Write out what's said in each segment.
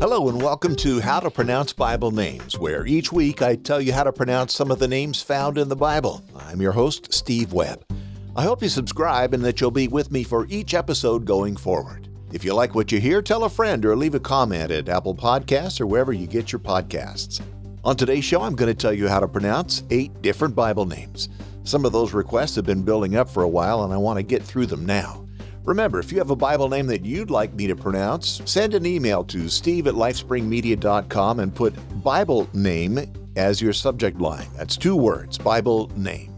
Hello, and welcome to How to Pronounce Bible Names, where each week I tell you how to pronounce some of the names found in the Bible. I'm your host, Steve Webb. I hope you subscribe and that you'll be with me for each episode going forward. If you like what you hear, tell a friend or leave a comment at Apple Podcasts or wherever you get your podcasts. On today's show, I'm going to tell you how to pronounce eight different Bible names. Some of those requests have been building up for a while, and I want to get through them now. Remember, if you have a Bible name that you'd like me to pronounce, send an email to steve at lifespringmedia.com and put Bible name as your subject line. That's two words Bible name.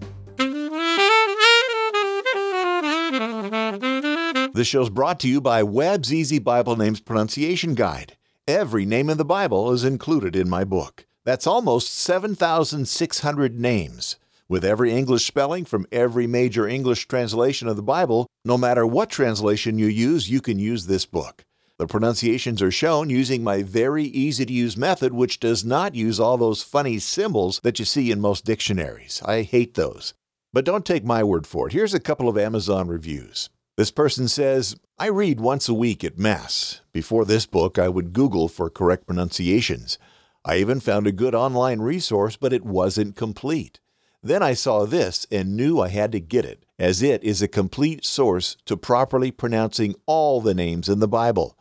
This show is brought to you by Webb's Easy Bible Names Pronunciation Guide. Every name in the Bible is included in my book. That's almost 7,600 names with every English spelling from every major English translation of the Bible. No matter what translation you use, you can use this book. The pronunciations are shown using my very easy to use method, which does not use all those funny symbols that you see in most dictionaries. I hate those. But don't take my word for it. Here's a couple of Amazon reviews. This person says, I read once a week at Mass. Before this book, I would Google for correct pronunciations. I even found a good online resource, but it wasn't complete. Then I saw this and knew I had to get it, as it is a complete source to properly pronouncing all the names in the Bible.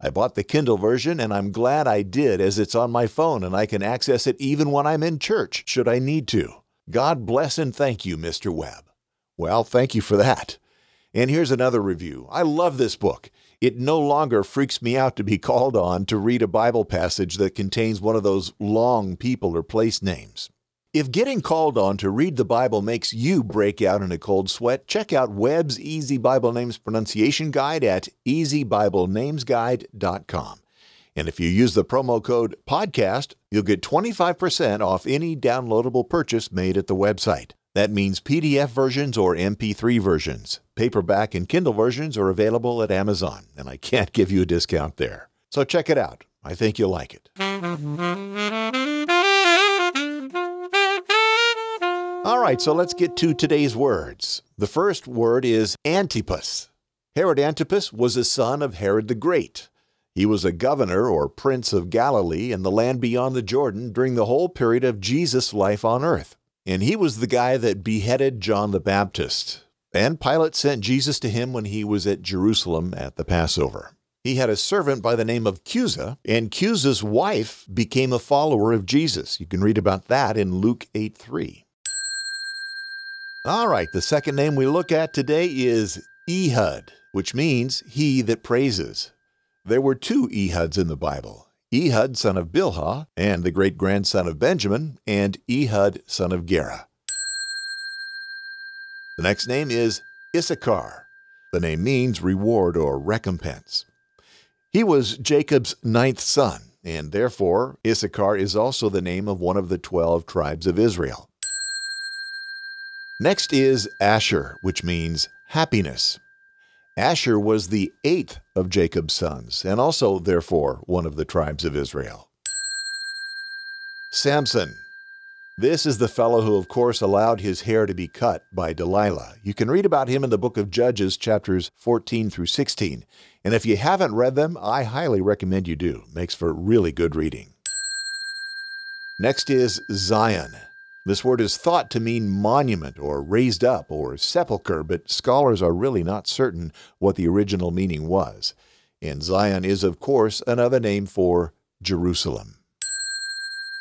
I bought the Kindle version and I'm glad I did, as it's on my phone and I can access it even when I'm in church, should I need to. God bless and thank you, Mr. Webb. Well, thank you for that. And here's another review. I love this book. It no longer freaks me out to be called on to read a Bible passage that contains one of those long people or place names. If getting called on to read the Bible makes you break out in a cold sweat, check out Webb's Easy Bible Names Pronunciation Guide at easybiblenamesguide.com. And if you use the promo code PODCAST, you'll get 25% off any downloadable purchase made at the website. That means PDF versions or MP3 versions. Paperback and Kindle versions are available at Amazon, and I can't give you a discount there. So check it out. I think you'll like it. All right, so let's get to today's words. The first word is Antipas. Herod Antipas was a son of Herod the Great. He was a governor or prince of Galilee and the land beyond the Jordan during the whole period of Jesus' life on earth. And he was the guy that beheaded John the Baptist. And Pilate sent Jesus to him when he was at Jerusalem at the Passover. He had a servant by the name of Chuza, and Chuza's wife became a follower of Jesus. You can read about that in Luke 8 3. All right, the second name we look at today is Ehud, which means he that praises. There were two Ehuds in the Bible Ehud, son of Bilhah, and the great grandson of Benjamin, and Ehud, son of Gera. The next name is Issachar. The name means reward or recompense. He was Jacob's ninth son, and therefore Issachar is also the name of one of the twelve tribes of Israel. Next is Asher, which means happiness. Asher was the eighth of Jacob's sons, and also, therefore, one of the tribes of Israel. Samson. This is the fellow who, of course, allowed his hair to be cut by Delilah. You can read about him in the book of Judges, chapters 14 through 16. And if you haven't read them, I highly recommend you do. Makes for really good reading. Next is Zion. This word is thought to mean monument or raised up or sepulchre, but scholars are really not certain what the original meaning was. And Zion is, of course, another name for Jerusalem.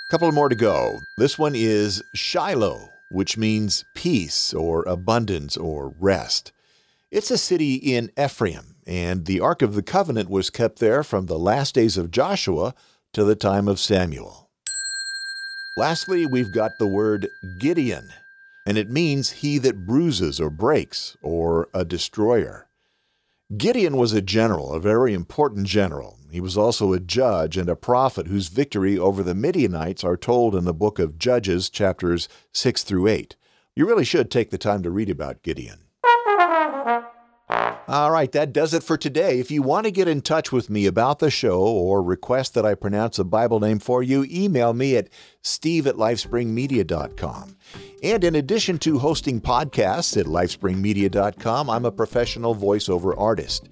Couple more to go. This one is Shiloh, which means peace or abundance or rest. It's a city in Ephraim, and the Ark of the Covenant was kept there from the last days of Joshua to the time of Samuel. Lastly, we've got the word Gideon, and it means he that bruises or breaks, or a destroyer. Gideon was a general, a very important general. He was also a judge and a prophet whose victory over the Midianites are told in the book of Judges, chapters 6 through 8. You really should take the time to read about Gideon. All right, that does it for today. If you want to get in touch with me about the show or request that I pronounce a Bible name for you, email me at steve at lifespringmedia.com. And in addition to hosting podcasts at lifespringmedia.com, I'm a professional voiceover artist.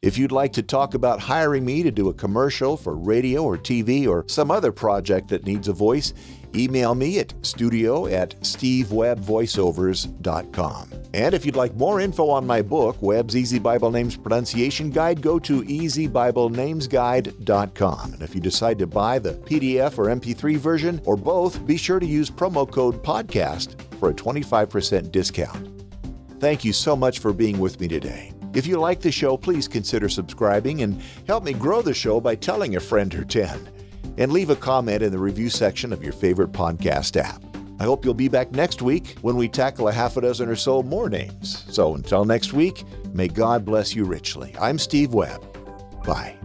If you'd like to talk about hiring me to do a commercial for radio or TV or some other project that needs a voice, email me at studio at stevewebvoiceovers.com. And if you'd like more info on my book, Webb's Easy Bible Names Pronunciation Guide, go to easybiblenamesguide.com. And if you decide to buy the PDF or MP3 version or both, be sure to use promo code PODCAST for a 25% discount. Thank you so much for being with me today. If you like the show, please consider subscribing and help me grow the show by telling a friend or 10. And leave a comment in the review section of your favorite podcast app. I hope you'll be back next week when we tackle a half a dozen or so more names. So until next week, may God bless you richly. I'm Steve Webb. Bye.